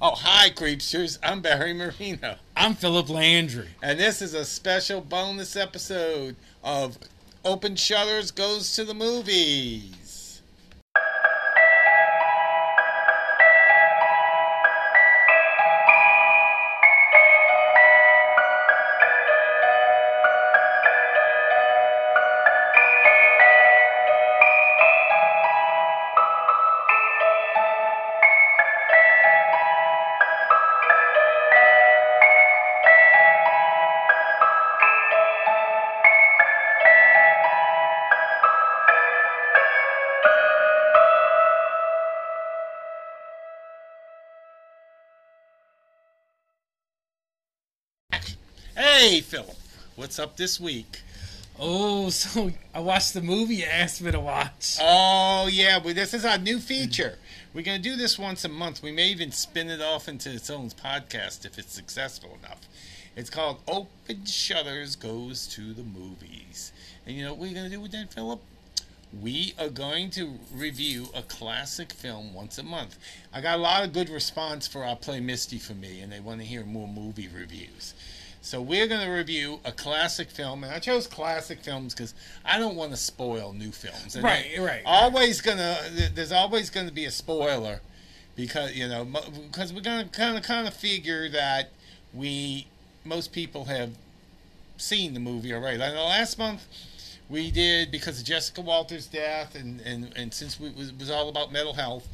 Oh, hi, creatures. I'm Barry Marino. I'm Philip Landry. And this is a special bonus episode of Open Shutters Goes to the Movies. What's up this week? Oh, so I watched the movie you asked me to watch. Oh, yeah. Well, this is our new feature. We're going to do this once a month. We may even spin it off into its own podcast if it's successful enough. It's called Open Shutters Goes to the Movies. And you know what we're going to do with that, Philip? We are going to review a classic film once a month. I got a lot of good response for our Play Misty for Me, and they want to hear more movie reviews. So we're going to review a classic film, and I chose classic films because I don't want to spoil new films. And Right, I- right. Always gonna, there's always going to be a spoiler because you know because we're going to kind of kind of figure that we most people have seen the movie already. Like the last month we did because of Jessica Walter's death, and and, and since we, it was all about mental health,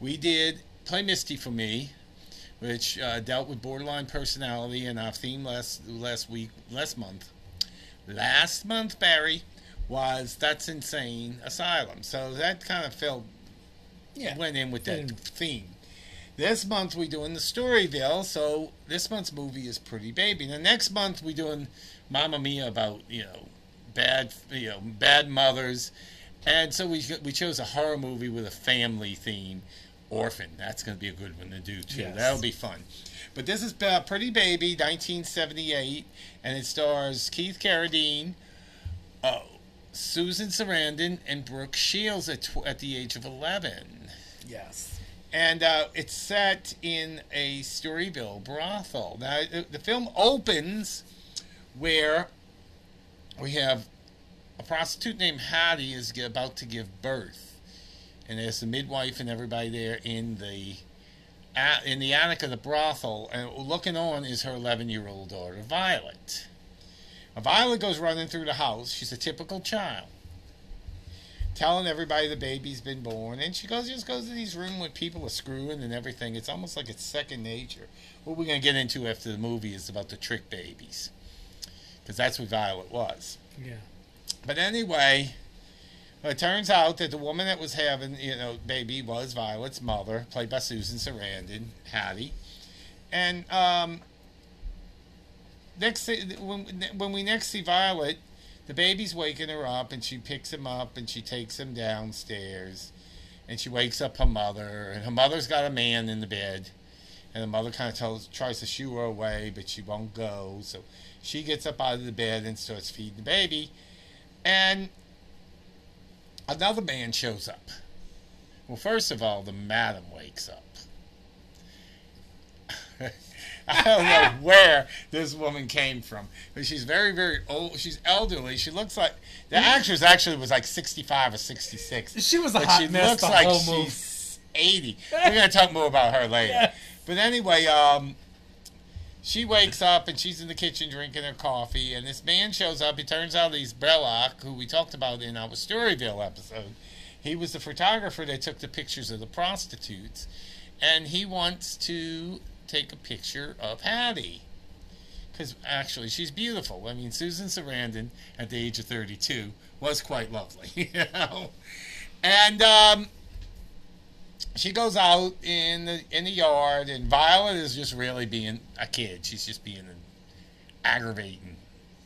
we did Play Misty for Me, which uh, dealt with borderline personality, and our theme last last week, last month, last month, Barry, was That's Insane Asylum. So that kind of felt Yeah. went in with that theme. This month we're doing the Storyville, so this month's movie is Pretty Baby. Now next month we're doing Mamma Mia about you know bad you know bad mothers, and so we we chose a horror movie with a family theme, Orphan. That's going to be a good one to do too. Yes. That'll be fun. But this is uh, Pretty Baby, 1978, and it stars Keith Carradine, uh, Susan Sarandon, and Brooke Shields at tw- at the age of 11 Yes. and uh, it's set in a Storyville brothel. Now, the- the film opens where we have a prostitute named Hattie is about to give birth, and there's the midwife and everybody there in the in the attic of the brothel, and looking on is her 11 year old daughter Violet. Violet goes running through the house. She's a typical child telling everybody the baby's been born, and she goes just goes to these rooms where people are screwing and everything. It's almost like it's second nature. What we're gonna get into after the movie is about the trick babies, because that's what Violet was. Yeah. But anyway, it turns out that the woman that was having you know baby was Violet's mother, played by Susan Sarandon, Hattie, and um, next when when we next see Violet, the baby's waking her up, and she picks him up and she takes him downstairs, and she wakes up her mother, and her mother's got a man in the bed, and the mother kind of tells tries to shoo her away, but she won't go, so she gets up out of the bed and starts feeding the baby, and another man shows up. Well, first of all, the madam wakes up. I don't know where this woman came from, but she's very, very old. She's elderly. She looks like the actress actually was like sixty-five or sixty-six. She was a but hot she mess looks the like whole movie. she's eighty. We're gonna talk more about her later. Yes. But anyway, um, she wakes up and she's in the kitchen drinking her coffee, and this man shows up. It turns out he's Bellocq, who we talked about in our Storyville episode. He was the photographer that took the pictures of the prostitutes, and he wants to take a picture of Hattie. Because actually, she's beautiful. I mean, Susan Sarandon, at the age of 32, was quite lovely, you know? And, um, she goes out in the in the yard, and Violet is just really being a kid. She's just being an aggravating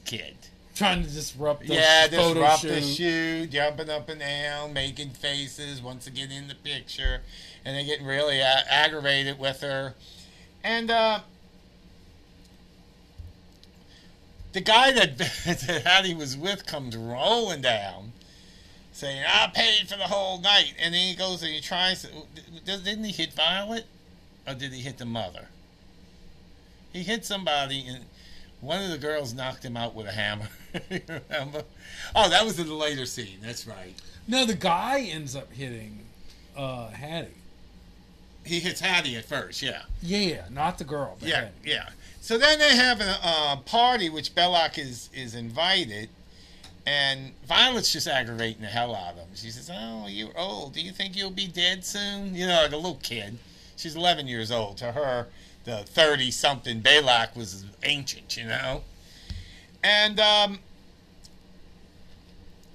kid. Trying to disrupt the yeah, photo disrupt shoot. the shoot, jumping up and down, making faces, wants to get in the picture, and they're getting really a- aggravated with her. And uh, the guy that, that Hattie was with comes rolling down, saying, "I paid for the whole night." And then he goes and he tries. To, didn't he hit Violet? or did he hit the mother? He hit somebody, and one of the girls knocked him out with a hammer. Remember? Oh, that was in the later scene. That's right. No, the guy ends up hitting uh, Hattie. He hits Hattie at first. Yeah. Yeah, not the girl. But Yeah, Hattie. yeah. So then they have a uh, party, which Bellocq is is invited, and Violet's just aggravating the hell out of him. She says, "Oh, you're old. Do you think you'll be dead soon?" You know, like a little kid. She's 11 years old. To her, the 30 something Bellocq was ancient. You know, and um,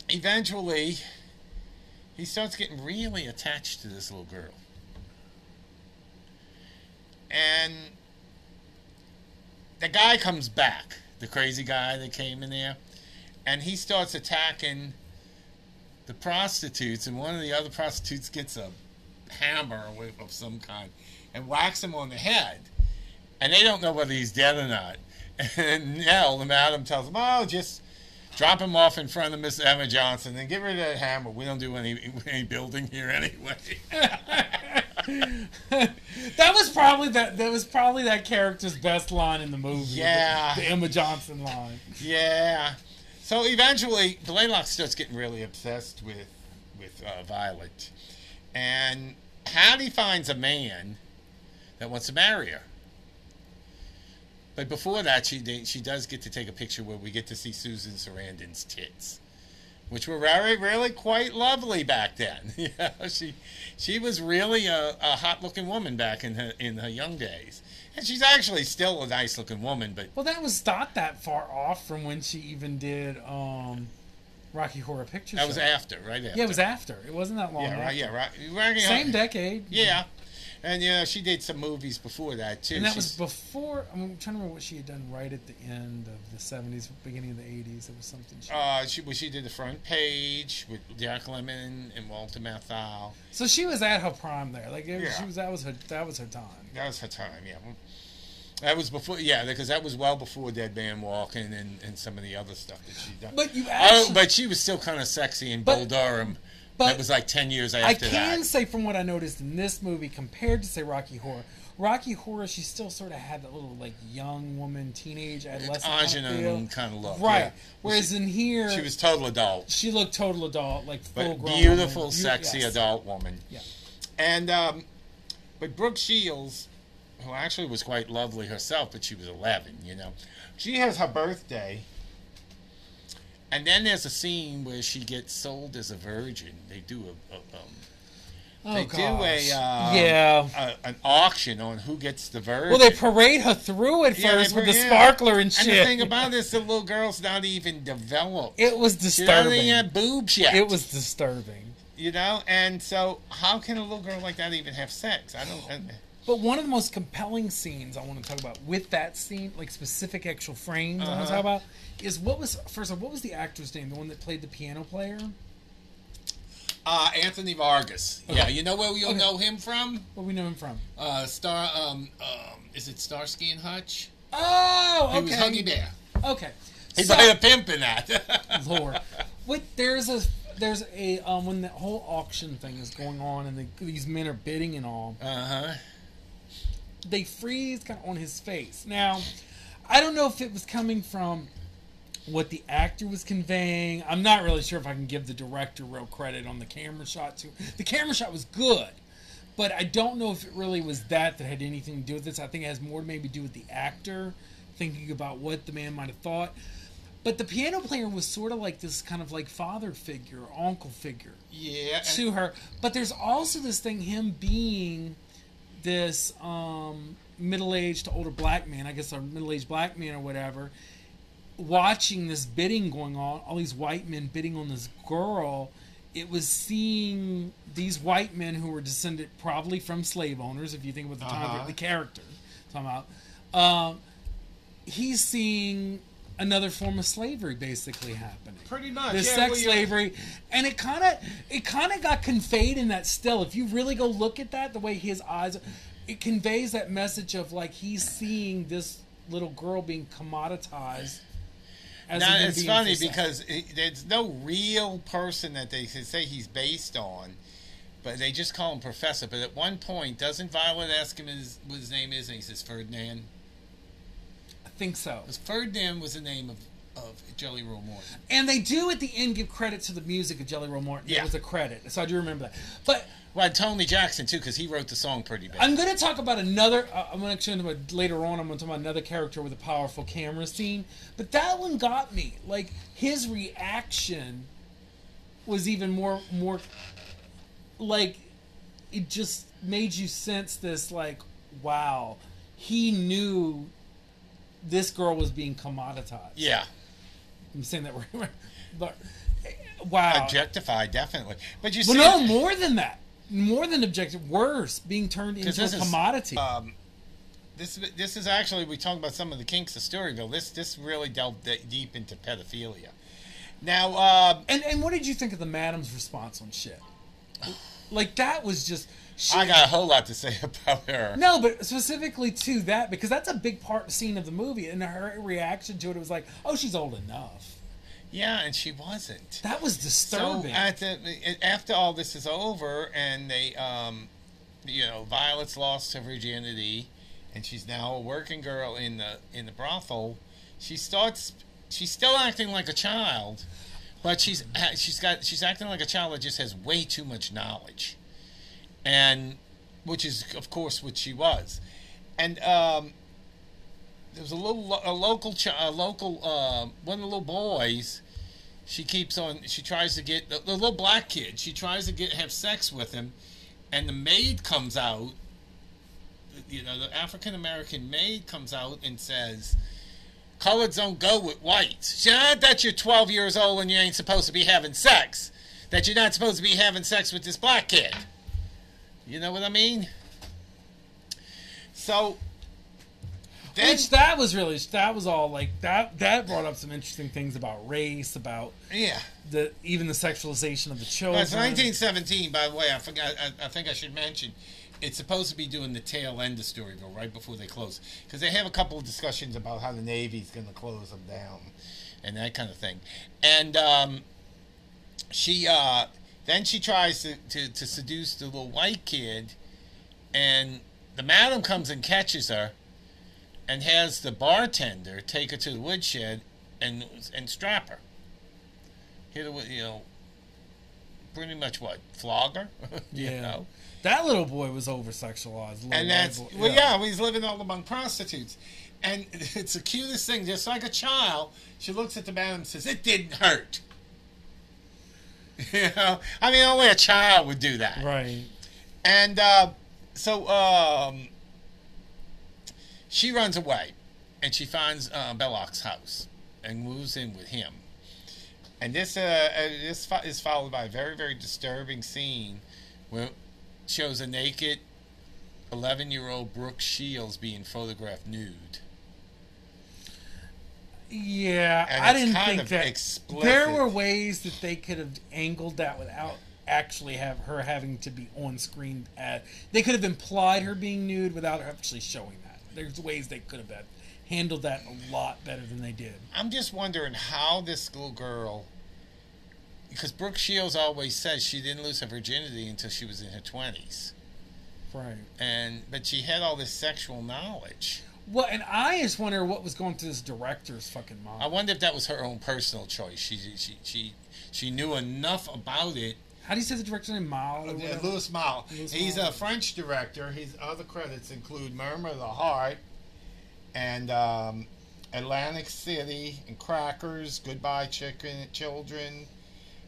eventually, he starts getting really attached to this little girl, and the guy comes back, the crazy guy that came in there, and he starts attacking the prostitutes, and one of the other prostitutes gets a hammer of- of some kind and whacks him on the head, and they don't know whether he's dead or not. And Nell, the madam, tells him, "Oh, just drop him off in front of Miss Emma Johnson and get rid of that hammer. We don't do any any building here anyway." that was probably that. That was probably that character's best line in the movie. Yeah. the, the Emma Johnson line. Yeah. So eventually, Blaylock starts getting really obsessed with with uh, Violet, and Hattie finds a man that wants to marry her. But before that, she she does get to take a picture where we get to see Susan Sarandon's tits, which were very really quite lovely back then. yeah, she she was really a, a hot looking woman back in her in her young days, and she's actually still a nice looking woman, but Well, that was not that far off from when she even did um, Rocky Horror Picture that Show. was after, right after. Yeah, it was after. It wasn't that long. Yeah, right. Yeah, right. right Same decade. Yeah, and yeah, she did some movies before that too. And that She's- was before. I'm trying to remember what she had done right at the end of the 70s, beginning of the 80s. It was something. She, uh, she well, she did the front page with Jack Lemmon and Walter Matthau. so she was at her prime there. Like it, Yeah. she was. That was her. That was her time. That was her time. Yeah, that was before. Yeah, because that was well before Dead Man Walking and, and some of the other stuff that she done. But you oh, but she was still kind of sexy in But- Bull Durham. But that was like ten years after I can that. say from what I noticed in this movie compared to say Rocky Horror, Rocky Horror she still sort of had that little like young woman, teenage, adolescent kind. Kind of look. Right. yeah. Whereas in here, She was total adult. she looked total adult, like full but grown, beautiful, woman. Sexy yes. adult woman. Yeah. And um, but Brooke Shields, who actually was quite lovely herself, but she was 11, you know, she has her birthday, and then there's a scene where she gets sold as a virgin. They do a, a um, Oh, they do a gosh. um, yeah. a, an auction on who gets the virgin. Well, they parade her through at Yeah, they first with par- the yeah. sparkler and shit. and the thing about this, the little girl's not even developed. it was she doesn't disturbing. even have boobs yet. It was disturbing. you know, and so how can a little girl like that even have sex? I don't. I, But one of the most compelling scenes I want to talk about with that scene, like specific actual frames I want to Uh-huh. talk about, is what was first of all, what was the actor's name? The one that played the piano player? Uh, Anthony Fargas. Yeah, you know where you'll Okay. know him from? Where we know him from? Uh, Star. Um, um, is it Starsky and Hutch? Oh, okay. He was Huggy Bear. Okay. He So- played a pimp in that. Lord. What there's a there's a um when the whole auction thing is going on and the, these men are bidding and all, Uh huh. They freeze kind of on his face. Now, I don't know if it was coming from what the actor was conveying. I'm not really sure if I can give the director real credit on the camera shot too. The camera shot was good, but I don't know if it really was that that had anything to do with this. I think it has more to maybe do with the actor thinking about what the man might have thought. But the piano player was sort of like this kind of like father figure, uncle figure Yeah. to her. But there's also this thing, him being this um, middle-aged to older black man, I guess a middle-aged black man or whatever, watching this bidding going on, all these white men bidding on this girl. It was seeing these white men who were descended probably from slave owners, if you think about the time Uh-huh. the character. Talking about, um, he's seeing another form of slavery basically happening Pretty much. the yeah, sex well, slavery and it kind of it kind of got conveyed in that still if you really go look at that the way his eyes it conveys that message of like he's seeing this little girl being commoditized as Now a it's funny because it, there's no real person that they say he's based on, but but they just call him Professor. But at one point, doesn't Violet ask him his, what his name is, and he says Ferdinand. Think so. Because Ferdinand was the name of, of Jelly Roll Morton. And they do at the end give credit to the music of Jelly Roll Morton. Yeah. It was a credit, so I do remember that. But Well, Tony Jackson too, because he wrote the song Pretty Baby. I'm going to talk about another. Uh, I'm going to actually later on. I'm going to talk about another character with a powerful camera scene. But that one got me. Like his reaction was even more more. Like it just made you sense this. Like wow, he knew this girl was being commoditized. yeah, I'm saying that right, but wow. objectified definitely. But you well, see, no, more than that. More than objective, worse, being turned into a this is, commodity. um, this this is actually we talked about some of the kinks of Storyville. This this really delved de- deep into pedophilia. Now, um, And and what did you think of the madam's response on shit? Like that was just. She, I got a whole lot to say about her. no, but specifically to that because that's a big part scene of the movie, and her reaction to it was like, "Oh, she's old enough." Yeah, and she wasn't. That was So disturbing. at the after all this is over, and they, um, you know, Violet's lost her virginity, and she's now a working girl in the in the brothel. She starts. She's still acting like a child, but she's she's got she's acting like a child that just has way too much knowledge, and which is of course what she was, and um, there was a little a local a local uh, one of the little boys she keeps on she tries to get the, the little black kid she tries to get have sex with him and the maid comes out you know the african american maid comes out and says coloreds don't go with whites. Not that you're 12 years old and you ain't supposed to be having sex that you're not supposed to be having sex with this black kid you know what i mean so then Which that was really that was all like that that brought up some interesting things about race about yeah the even the sexualization of the children. It's 1917, by the way. I forgot. I, I think I should mention. It's supposed to be doing the tail end of Storyville right before they close, because they have a couple of discussions about how the Navy's going to close them down, and that kind of thing. And um, she uh, then she tries to, to, to seduce the little white kid, and the madam comes and catches her, and has the bartender take her to the woodshed and and strap her. Hit her with you know pretty much what flog her, you Yeah. know. That little boy was over sexualized. And that's well, yeah. he's living all among prostitutes, and it's the cutest thing. Just like a child, she looks at the man and says, "It didn't hurt." You know, I mean, only a child would do that. right. And uh, so um, she runs away, and she finds uh, Bellocq's house and moves in with him. And this uh, uh, this fo- is followed by a very very disturbing scene where it shows a naked eleven year old Brooke Shields being photographed nude. Yeah, And I didn't think that explicit. there were ways that they could have angled that without actually have her having to be on screen. At they could have implied her being nude without actually showing that. There's ways they could have handled that a lot better than they did. I'm just wondering how this little girl, because Brooke Shields always says she didn't lose her virginity until she was in her twenties. Right. and but she had all this sexual knowledge. Well, and I just wonder what was going through this director's fucking mind. I wonder if that was her own personal choice. She she she she knew enough about it. How do you say the director's name? Or whatever? Louis Malle. He's a French director. His other credits include Murmur of the Heart and um, Atlantic City and Crackers, Goodbye Chicken Children,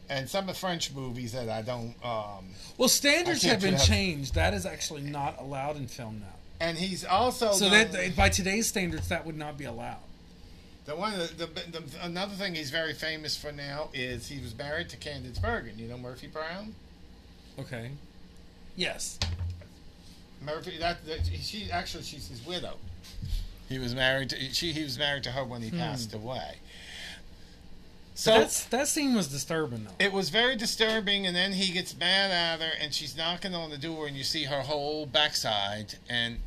and some of the French movies that I don't. Um, Well, standards I have been pronounce- changed. That is actually not allowed in film now. And he's also So done- that by today's standards, that would not be allowed. The one, the, the, the another thing he's very famous for now is he was married to Candice Bergen. You know Murphy Brown. Okay. Yes. Murphy, that, that she actually she's his widow. He was married to she. He was married to her when he hmm. passed away. So That's that scene was disturbing though. it was very disturbing, and then he gets mad at her, and she's knocking on the door, and you see her whole backside, and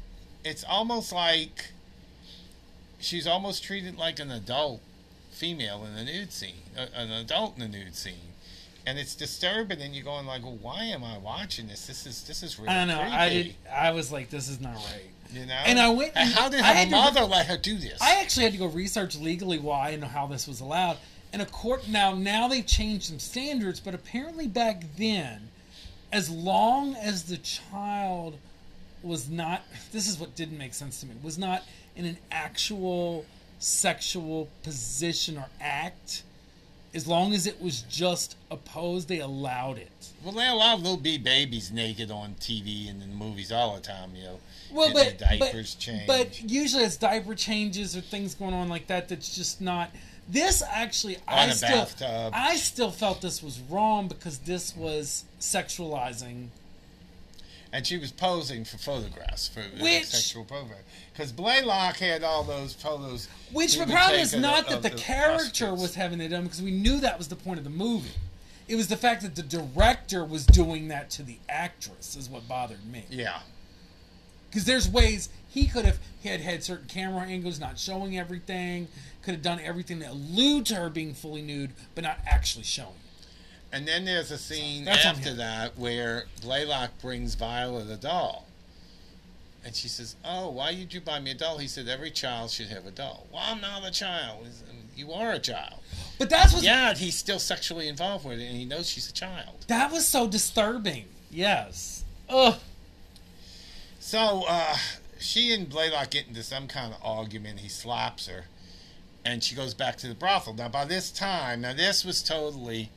it's almost like she's almost treated like an adult female in the nude scene, uh, an adult in the nude scene, and it's disturbing, and you're going like, well, why am I watching this? This is this is really I don't know. creepy. I did. I was like, this is not right. You know, And I went And how did her had to- mother let her do this? I actually had to go research legally why and how this was allowed. And a court now now they've changed some standards, but apparently back then, as long as the child was not this is what didn't make sense to me was not in an actual sexual position or act as long as it was just opposed they allowed it well, they allow little bee babies naked on TV and in the movies all the time. You know, well but, diapers but, change. but usually it's diaper changes or things going on like that that's just not this actually On i still bathtub. i still felt this was wrong because this was sexualizing and she was posing for photographs for Which- sexual program because Blaylock had all those photos. which the problem is of not that of the character prostitutes. was having it done because we knew that was the point of the movie it was the fact that the director was doing that to the actress is what bothered me Yeah, because there's ways he could have he had had certain camera angles not showing everything could have done everything to allude to her being fully nude but not actually showing and then there's a scene That's after that where Blaylock brings Viola the doll. And she says, "Oh, why did you buy me a doll?" He said, "Every child should have a doll." Well, I'm not a child. You are a child. but that's what Yeah, he's still sexually involved with it, and he knows she's a child. that was so disturbing yes ugh So uh, she and Blaylock get into some kind of argument. He slaps her, and she goes back to the brothel. Now, by this time, now this was totally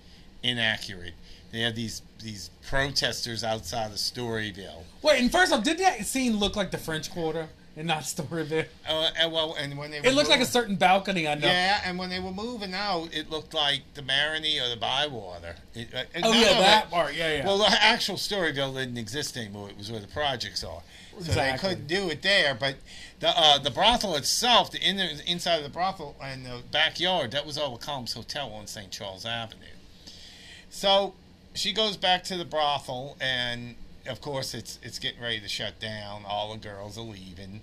inaccurate. They had these these protesters outside of Storyville. wait and first off did that scene look like the french quarter and not storyville Uh, and well, and when they it looked like a certain balcony i know yeah, and when they were moving out, it looked like the Marigny or the Bywater. It, uh, oh yeah of that part yeah yeah Well, the actual Storyville didn't exist anymore. It was where the projects are. So Exactly. they couldn't do it there. But the uh, the brothel itself, the inner, inside of the brothel and the backyard, that was all the Columns Hotel on St. Charles Avenue. So she goes back to the brothel, and of course, it's it's getting ready to shut down. All the girls are leaving.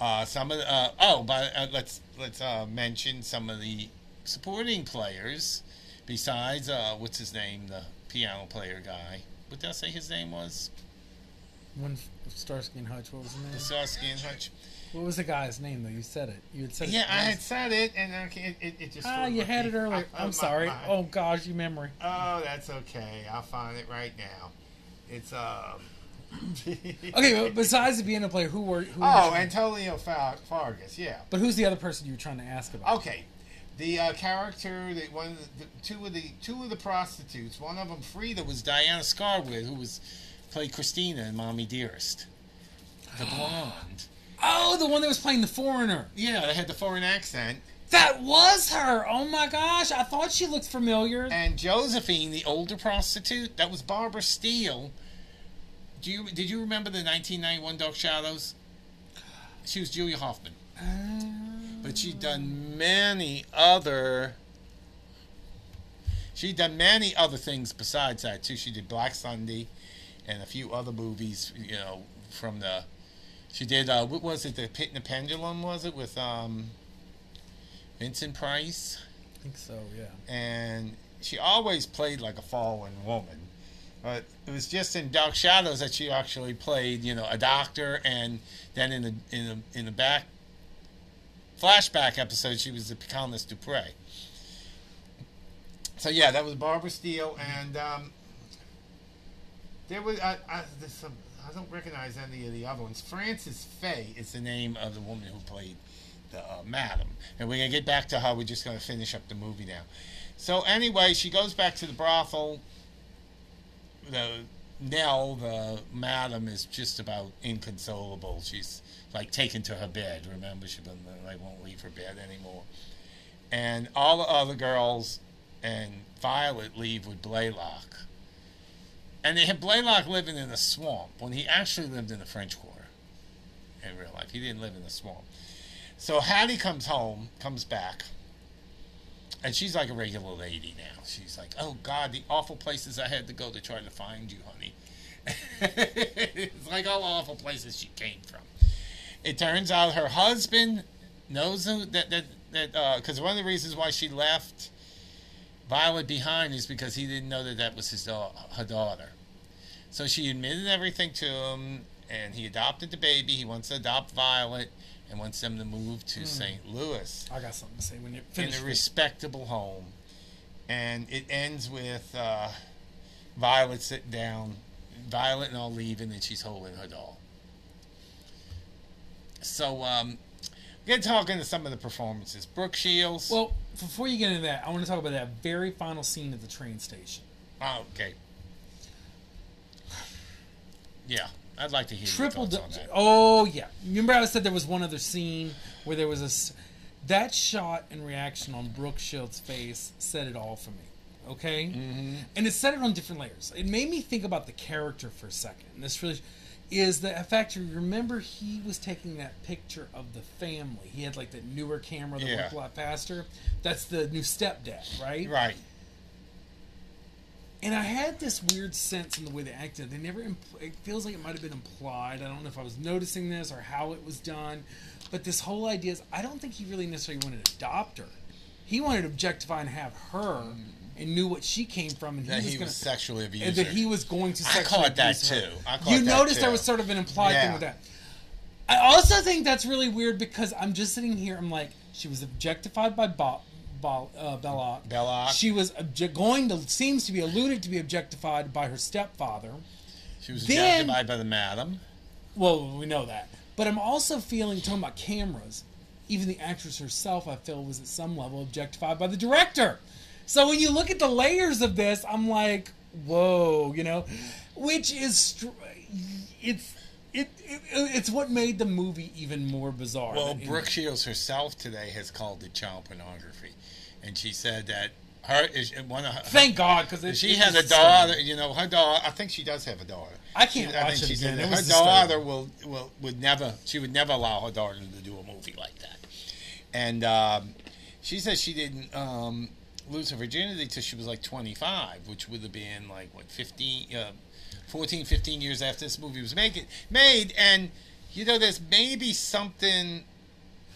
Uh, some of the, uh, oh, but uh, let's let's uh, mention some of the supporting players. Besides, uh, what's his name, the piano player guy? What did I say his name was? When Starsky and Hutch, what was his name? Starsky and Hutch. What was the guy's name though? You said it. You had said it. Yeah, I had said it, and I can't, it, it just. Ah, you had it earlier. I- I'm my- sorry. my- Oh gosh, your memory. Oh, that's okay. I'll find it right now. It's um. Okay, but besides the piano player, who were? Who were Oh, trying- Antonio Far- Fargas. Yeah. But who's the other person you were trying to ask about? Okay, the uh, character that one the, the two of the two of the prostitutes. One of them, Frida, was Diana Scarwid, who was played Christina in Mommy Dearest, the blonde. Oh, the one that was playing the foreigner. Yeah, they had the foreign accent. That was her. Oh my gosh, I thought she looked familiar. And Josephine, the older prostitute, that was Barbara Steele. Do you did you remember the 1991 Dark Shadows? She was Julia Hoffman, um, but she'd done many other. She'd done many other things besides that too. She did Black Sunday, and a few other movies. You know, from the. She did. Uh, what was it? The Pit and the Pendulum was it with um. Vincent Price I think so. Yeah. and she always played like a fallen woman. But it was just in Dark Shadows that she actually played, you know, a doctor, and then in the in the in the back flashback episode, she was the Countess Dupre. So yeah, that was Barbara Steele, and um, there was I, I, there's some, I don't recognize any of the other ones. Frances Faye is the name of the woman who played the uh, madam, and we're gonna get back to how we're just gonna finish up the movie now. So anyway, she goes back to the brothel. The Nell, the madam, is just about inconsolable. She's like taken to her bed. Remember, she like won't leave her bed anymore. And all the other girls and Violet leave with Blaylock. And they had Blaylock living in a swamp when he actually lived in the French Quarter in real life. He didn't live in the swamp. So Hattie comes home, comes back, and she's like a regular lady now. She's like, "Oh God, the awful places I had to go to try to find you, honey." it's like all awful places she came from. It turns out her husband knows that that that uh, because one of the reasons why she left Violet behind is because he didn't know that that was his da- her daughter. So she admitted everything to him, and he adopted the baby. He wants to adopt Violet and wants them to move to St. Louis I got something to say when you're in a respectable home. And it ends with uh, Violet sitting down, Violet and all leaving, and she's holding her doll. So, um, get talking to talk into some of the performances. Brooke Shields. well, before you get into that, I want to talk about that very final scene at the train station. oh, okay. Yeah, I'd like to hear Triple. your Du- thoughts on that. oh yeah. Remember I said there was one other scene where there was a s- that shot and reaction on Brooke Shields' face said it all for me. Okay, mm-hmm. and it said it on different layers. It made me think about the character for a second. And this really is the fact you remember he was taking that picture of the family. He had like that newer camera that Yeah. worked a lot faster. That's the new stepdad, right? Right. And I had this weird sense in the way they acted. They never. Impl- it feels like it might have been implied. I don't know if I was noticing this or how it was done, but this whole idea is I don't think he really necessarily wanted to adopt her. He wanted to objectify and have her, and knew what she came from, and That he was he was to. sexually abused. And that he was going to. I sexually caught that her. too. I caught you that noticed there too. was sort of an implied Yeah. thing with that. I also think that's really weird because I'm just sitting here. I'm like, she was objectified by Bob, Bob uh, Bellocq. Bellocq. She was obje- going to seems to be alluded to be objectified by her stepfather. She was Then- objectified by the madam. Well, we know that, but I'm also feeling talking about cameras. Even the actress herself, I feel, was at some level objectified by the director. So when you look at the layers of this, I'm like, whoa, you know, which is str- it's it, it it's what made the movie even more bizarre. Well, Brooke Shields herself today has called it child pornography, and she said that her is one of her, Thank God, because she has a daughter. You know, her daughter. I think she does have a daughter. I can't She- watch think it she again. said It her daughter will will would never. She would never allow her daughter to do a movie like that. And um, she says she didn't um, lose her virginity till she was like 25, which would have been like what 15, uh, 14, 15 years after this movie was make it, made. And you know, there's maybe something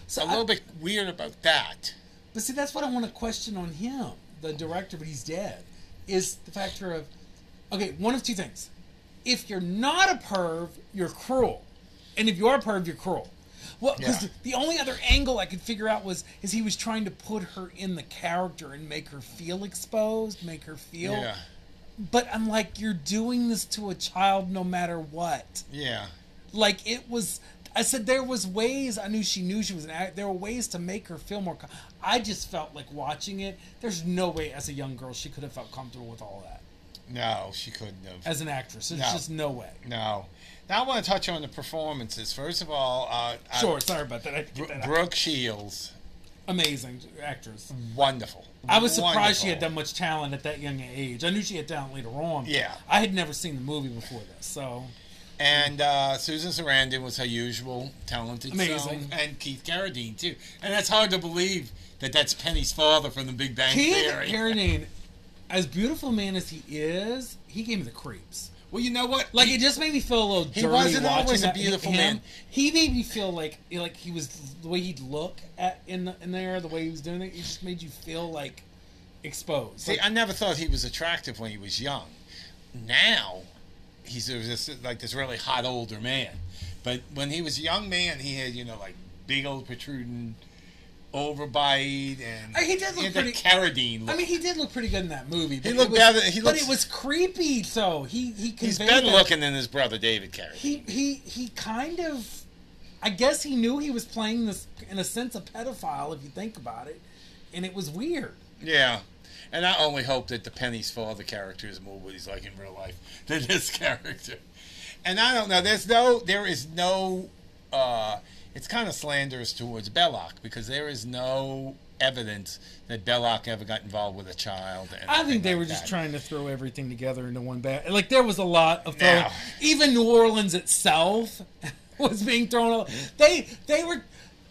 So a little bit weird about that. But see, that's what I want to question on him, the director, but he's dead. Is the factor of, okay, one of two things. If you're not a perv, you're cruel, and if you are a perv, you're cruel. Well, because Yeah. the only other angle I could figure out was is he was trying to put her in the character and make her feel exposed, make her feel. Yeah, But I'm like, you're doing this to a child no matter what yeah. like it was i said there was ways i knew she knew she was an act there were ways to make her feel more com- i just felt like watching it there's no way as a young girl she could have felt comfortable with all that No, she couldn't have. as an actress there's No. just no way No. Now I want to touch on the performances. First of all, uh, I- sure sorry about that, I had to Bro- that. Brooke Shields, amazing actress wonderful. i was surprised she had that much talent at that young age i knew she had talent later on Yeah. i had never seen the movie before this so And uh, Susan Sarandon was her usual talented Amazing. self, and Keith Carradine too. And that's hard to believe that that's Penny's father from The Big Bang keith Theory. Carradine, as beautiful a man as he is he gave me the creeps well, you know what? Like He- it just made me feel a little He dirty. wasn't watching always a beautiful him. man. He made me feel like like he was the way he'd look at in the, in there, the way he was doing it. It just made you feel like exposed. See, Like, I never thought he was attractive when he was young. Now, he's this, like this really hot older man. But when he was a young man, he had you know like big old protruding overbite and he did look pretty- Carradine look. I mean, he did look pretty good in that movie. But looked it was, better- he but it was creepy. So he he he's better looking than his brother David Carradine. He he he kind of. I guess he knew he was playing this in a sense a pedophile if you think about it, and it was weird. Yeah. And I only hope that the Penny's father character is more what he's like in real life than this character. And I don't know. There's no. There is no. Uh, it's kind of slanderous towards Bellocq because there is no evidence that Bellocq ever got involved with a child. And I think they like were just that. trying to throw everything together into one bag. Like there was a lot of throwing. Now- Even New Orleans itself was being thrown. All, they they were,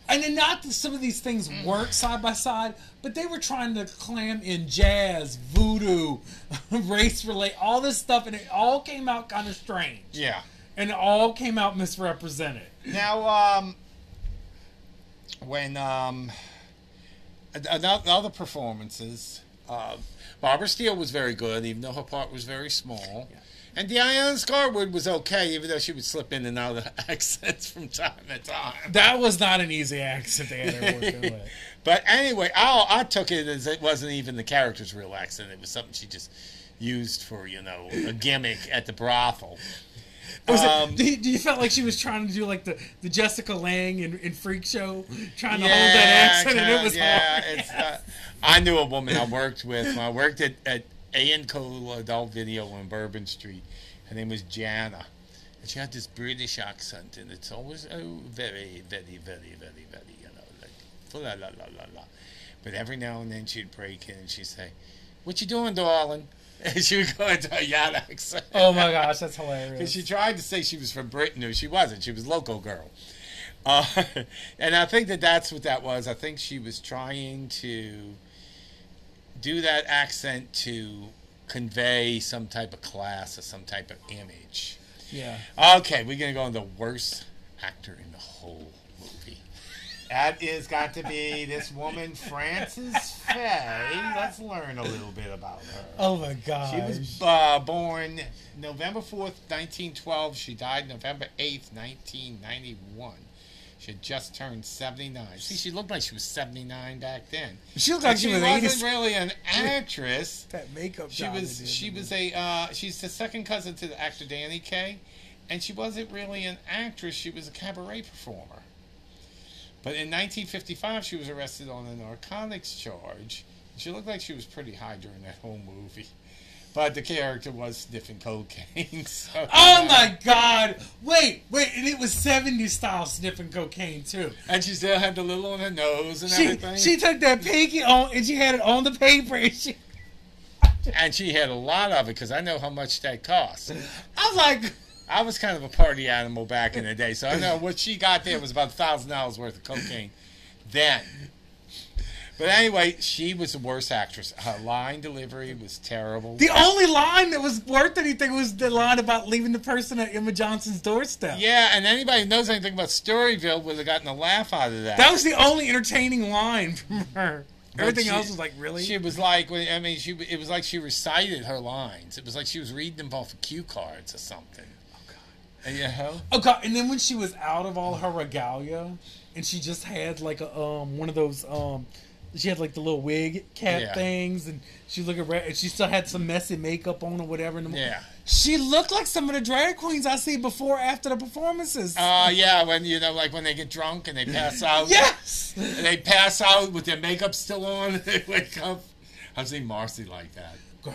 and then not that some of these things work side by side, but they were trying to clam in jazz, voodoo, race relate, all this stuff, and it all came out kind of strange. Yeah. And it all came out misrepresented. Now, um, when um, other performances, Uh, Barbara Steele was very good, even though her part was very small. Yeah. And Diana Scarwid was okay, even though she would slip in and out of accents from time to time. That was not an easy accent they had with. But anyway, I, I took it as it wasn't even the character's real accent. It was something she just used for, you know, a gimmick at the brothel. Um, do, you, do you felt like she was trying to do like the, the Jessica Lange in, in Freak Show, trying to hold that accent, and it was yeah. hard. It's, uh, I knew a woman I worked with when I worked at, at A and Co Adult Video on Bourbon Street. Her name was Jana, and she had this British accent, and it's always oh very, very, very, very, very, you know, like la la la la la. But every now and then she'd break in and she'd say, "What you doing, darling?" And she would go into a Yat accent. oh my gosh, that's Because hilarious. she tried to say she was from Britain, no, she wasn't. She was local girl. Uh, and I think that that's what that was. I think she was trying to do that accent to convey some type of class or some type of image. yeah. Okay, we're gonna go on the worst actor in the whole. That is got to be this woman, Frances Faye. Let's learn a little bit about her. Oh my gosh. She was uh, born November 4th, 1912. She died November 8th, 1991. She had just turned 79. See, she looked like she was 79 back then. She looked like But she, was wasn't 80s. really an actress. That makeup. She was she was a uh, she's the second cousin to the actor Danny Kaye, and she wasn't really an actress. She was a cabaret performer. But in 1955, she was arrested on a narcotics charge. She looked like she was pretty high during that whole movie. But the character was sniffing cocaine. So, Oh my god! Wait, wait, and it was 70s style sniffing cocaine too. And she still had the little on her nose and She everything. she took that pinky on and she had it on the paper and she and she had a lot of it because I know how much that costs. I was like I was kind of a party animal back in the day, so I know what she got there was about thousand dollars worth of cocaine then. But anyway, she was the worst actress. Her line delivery was terrible. the only line that was worth anything was the line about leaving the person at Emma Johnson's doorstep. yeah, and anybody who knows anything about Storyville would have gotten a laugh out of that. That was the only entertaining line from her. Everything she- else was like, really? She was like, I mean, she it was like she recited her lines. It was like she was reading them off of cue cards or something. Oh, God. And. Oh god! And then when she was out of all her regalia, and she just had like a um one of those um, she had like the little wig cap Yeah. things, and she looked at and she still had some messy makeup on or whatever. In the, Yeah. She looked like some of the drag queens I see before after the performances. Uh, yeah, when you know, like when they get drunk and they pass out. yes. And they pass out with their makeup still on. They wake up. I've seen Marcy like that. Girl.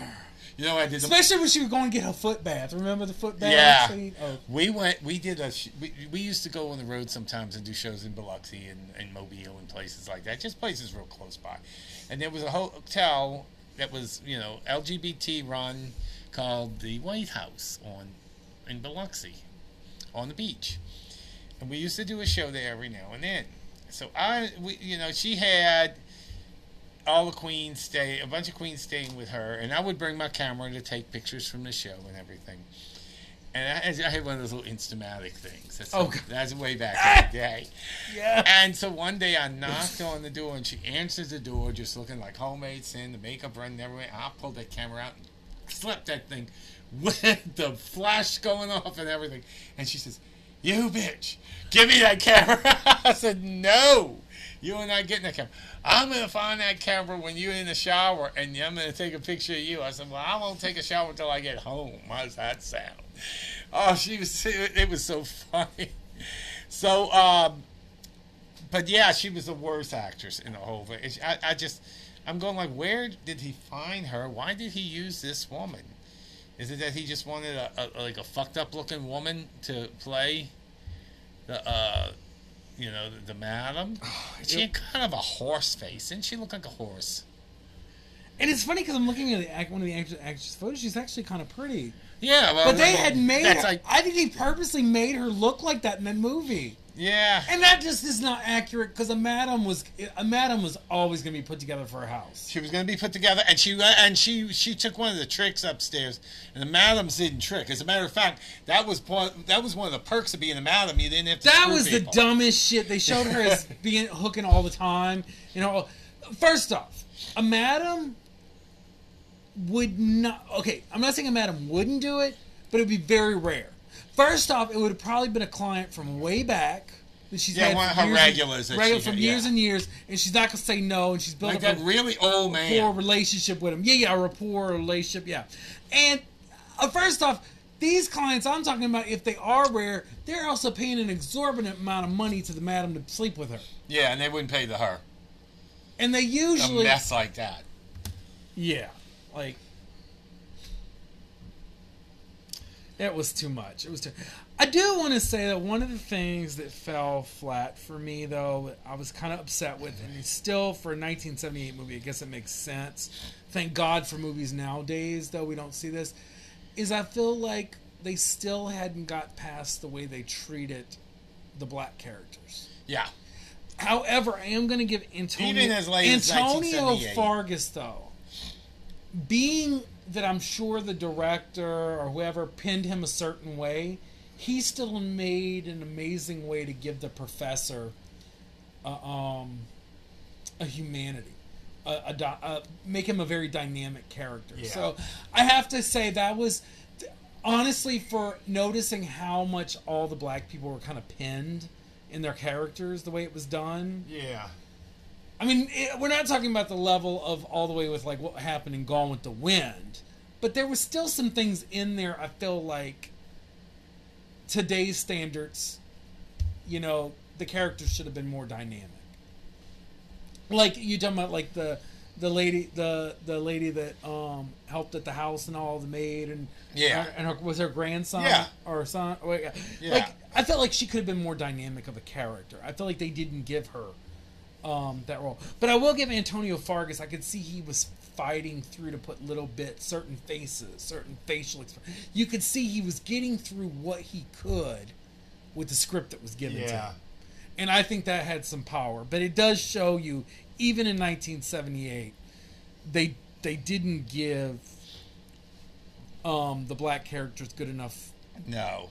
You know, I did. The, Especially when she was going to get her foot bath. Remember the foot bath Yeah. scene? Oh, we went. We did a. We, we used to go on the road sometimes and do shows in Biloxi and, and Mobile and places like that. Just places real close by. And there was a hotel that was you know LGBT run called the White House on in Biloxi on the beach. And we used to do a show there every now and then. So I, we, you know, she had all the queens stay, a bunch of queens staying with her, and I would bring my camera to take pictures from the show and everything. And I, I had one of those little Instamatic things. That's, Oh, that's way back in the day. yeah. And so one day I knocked on the door, and she answers the door, just looking like homemade sin, the makeup running everywhere. I pulled that camera out and slapped that thing with the flash going off and everything. And she says, "You bitch, give me that camera." I said, "No, you are not getting that camera. I'm gonna find that camera when you're in the shower, and I'm gonna take a picture of you." I said, "Well, I won't take a shower until I get home." How's that sound? Oh, she was. It was so funny. So, um, but yeah, she was the worst actress in the whole thing. I, I just, I'm going like, where did he find her? Why did he use this woman? Is it that he just wanted a, a like a fucked up looking woman to play the, uh, you know, the, the madam? She had kind of a horse face, didn't she look like a horse? And it's funny because I'm looking at the, act- one of the actress, actress photos. She's actually kind of pretty. Yeah, well, But they had made her. like, I think they purposely made her look like that in that movie. Yeah, And that just is not accurate because a madam was a madam was always going to be put together for a house. She was going to be put together, and she and she she took one of the tricks upstairs, and the madams didn't trick. As a matter of fact, that was part, that was one of the perks of being a madam. You didn't have to. That was the dumbest shit. They showed her as being hooking all the time. You know, first off, a madam would not. Okay, I'm not saying a madam wouldn't do it, but it would be very rare. First off, it would have probably been a client from way back that she's Yeah, had one of her regulars and, regular from had, years yeah. and years, and she's not gonna say no, and she's built Like up a really old rapport man. relationship with him. Yeah, yeah, a rapport relationship. Yeah, and uh, first off, these clients I'm talking about, if they are rare, they're also paying an exorbitant amount of money to the madam to sleep with her, Yeah, and they wouldn't pay to her. and they A usually mess like that. Yeah, like it was too much. It was too. I do want to say that one of the things that fell flat for me, though, I was kind of upset with, and still for a 1978 movie, I guess it makes sense. Thank God for movies nowadays, though we don't see this. Is I feel like they still hadn't got past the way they treated the black characters. Yeah. However, I am going to give Antonio Even as late Antonio 1978. Fargas though, being that I'm sure the director or whoever pinned him a certain way, he still made an amazing way to give the professor a, um, a humanity. A, a, a, make him a very dynamic character. Yeah. So I have to say that was honestly for noticing how much all the black people were kind of pinned in their characters the way it was done. Yeah. I mean, it, we're not talking about the level of all the way with like what happened in Gone with the Wind, but there was still some things in there. I feel like today's standards, you know, the characters should have been more dynamic. Like you talking about, like the the lady, the the lady that um helped at the house and all the maid and Yeah. her- and her, was her grandson Yeah. or son. Yeah. Like I felt like she could have been more dynamic of a character. I felt like they didn't give her um, that role. But I will give Antonio Fargas. I could see he was fighting through to put little bits, certain faces, certain facial expressions. You could see he was getting through what he could with the script that was given to him. And I think that had some power. But it does show you, even in 1978, they they didn't give um, the black characters good enough. No.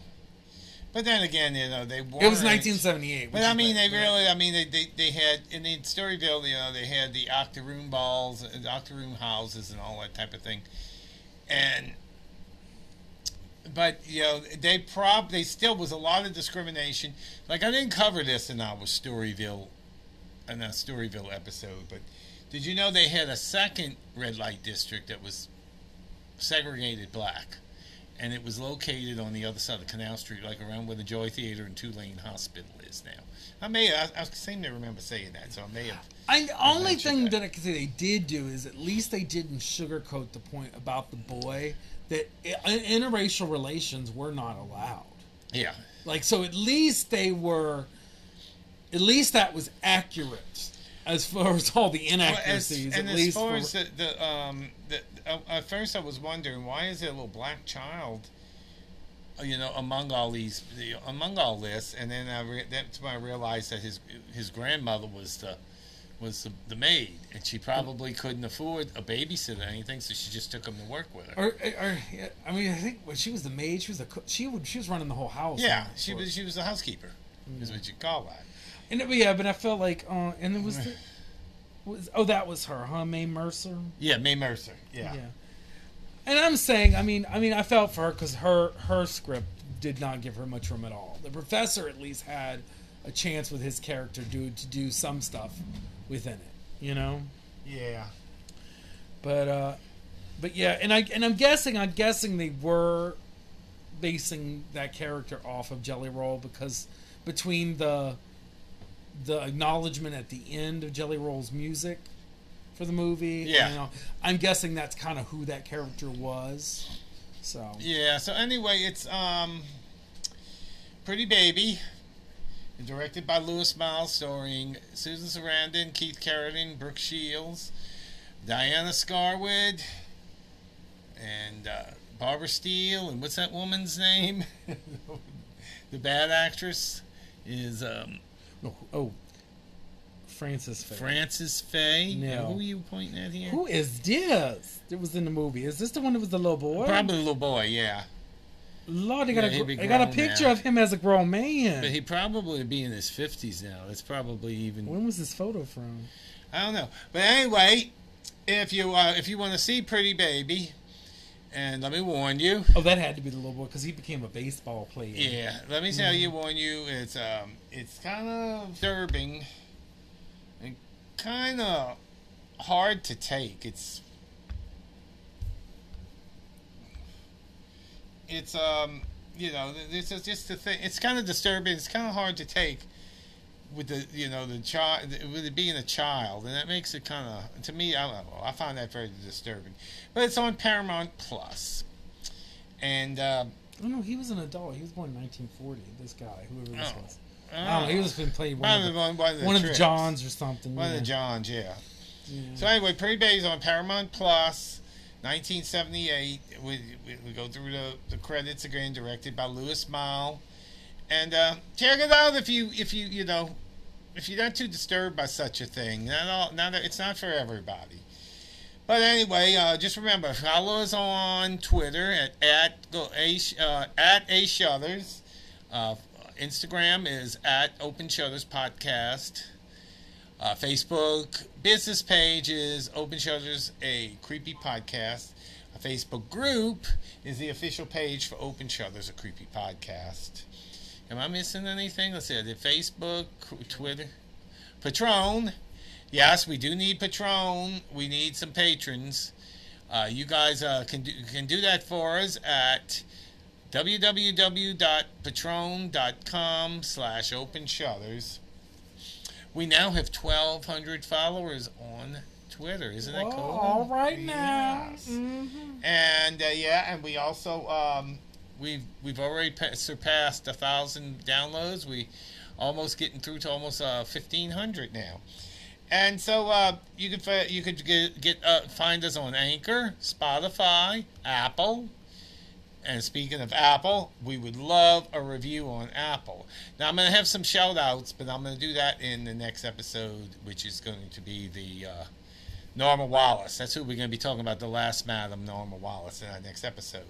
But then again, you know, they It was 1978. But I mean, they really, I mean, they, they, they had, in the Storyville, you know, they had the octoroon balls, uh, and octoroon houses, and all that type of thing. And, but, you know, they prob, they still was a lot of discrimination. Like, I didn't cover this in our Storyville, in a Storyville episode, but did you know they had a second red light district that was segregated black? And it was located on the other side of Canal Street, like around where the Joy Theater and Tulane Hospital is now. I may, I, I seem to remember saying that, so I may have. I, the only thing that. that. I can say they did do is at least they didn't sugarcoat the point about the boy that interracial relations were not allowed. Yeah, Like so, at least they were, at least that was accurate as far as all the Well, as, inaccuracies. and at as least far for- as the, the um, the, at first I was wondering why is there a little black child, you know, among all these, the, among all this, and then I re- that's when I realized that his his grandmother was the was the, the maid, and she probably couldn't afford a babysitter or anything, so she just took him to work with her. or, or, yeah, I mean, I think when she was the maid, she was the. She would, she was running the whole house. Yeah, she was she was a housekeeper, is what you call that. And it- yeah, but I felt like, uh, and it was, the, was oh that was her, huh? Mae Mercer. Yeah, Mae Mercer. Yeah. Yeah. And I'm saying, I mean, I mean, I felt for her because her her script did not give her much room at all. The professor at least had a chance with his character do to do some stuff within it, you know. Yeah. But uh, but yeah, and I and I'm guessing, I'm guessing they were basing that character off of Jelly Roll because between the the acknowledgement at the end of Jelly Roll's music for the movie, Yeah. you know, I'm guessing that's kind of who that character was. So Yeah. So anyway, it's um, Pretty Baby, directed by Louis Malle, starring Susan Sarandon, Keith Carradine, Brooke Shields, Diana Scarwid, and uh, Barbara Steele, and what's that woman's name? the bad actress is um, oh, oh Frances Faye. Frances Faye. No. Who are you pointing at here? Who is this? It was in the movie. Is this the one that was the little boy? Probably the little boy, yeah. Lord, they got Yeah, a they got a picture now. of him as a grown man. But he probably be in his fifties now. That's probably even when was this photo from? I don't know. But anyway, if you uh, if you want to see Pretty Baby, and let me warn you, Oh, that had to be the little boy because he became a baseball player. yeah, let me tell you, warn you, it's um, it's kind of disturbing kind of hard to take. It's it's um, you know, this is just the thing. It's kind of disturbing. It's kind of hard to take with the you know the child with it being a child, and that makes it kind of to me. I don't know. I find that very disturbing. But it's on Paramount Plus, and. Um, Oh no, he was an adult. He was born in 1940. This guy, whoever this Oh. was. I don't know. He was been playing one, of the, one, one of the, one of the. Johns or something. One yeah. of the Johns, yeah. Yeah. So anyway, Pretty Baby's on Paramount Plus, 1978. We, we, we go through the, the credits again, directed by Louis Malle, and uh, check it out if you if you you know if you're not too disturbed by such a thing. Not all, not it's not for everybody. But anyway, uh, just remember follow us on Twitter at at go a uh, at a shutters. Uh, Instagram is at Open Shutters Podcast. Uh, Facebook business page is Open Shutters, a creepy podcast. A Facebook group is the official page for Open Shutters, a creepy podcast. Am I missing anything? Let's see. I did Facebook, Twitter, Patreon. Yes, we do need Patreon. We need some patrons. Uh, you guys uh, can do, can do that for us at www.patreon.com slash open shutters. We now have 1,200 followers on Twitter. Isn't that cool? all right now. Yes. Mhm. And uh, yeah, and we also um, we've we've already pa- surpassed a thousand downloads. We almost getting through to almost uh, fifteen hundred now. And so uh, you could you could get, get uh, find us on Anchor, Spotify, Apple. And speaking of Apple, we would love a review on Apple. Now I'm going to have some shout outs, but I'm going to do that in the next episode, which is going to be the uh, Norma Wallace. That's who we're going to be talking about. The last Madam Norma Wallace in our next episode.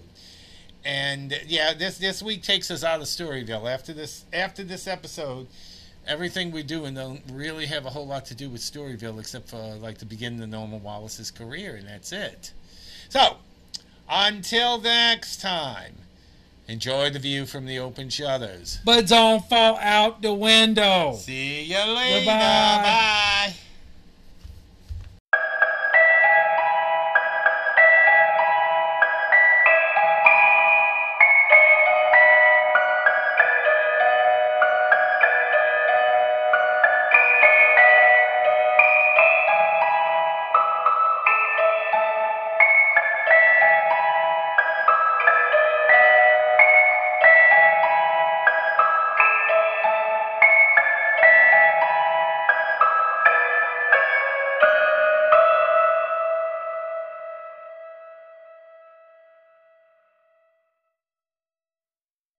And yeah, this this week takes us out of Storyville. After this after this episode, everything we're doing don't really have a whole lot to do with Storyville, except for like the beginning of Norma Wallace's career, and that's it. So until next time, enjoy the view from the open shutters. But don't fall out the window. See you later. Bye-bye. Bye.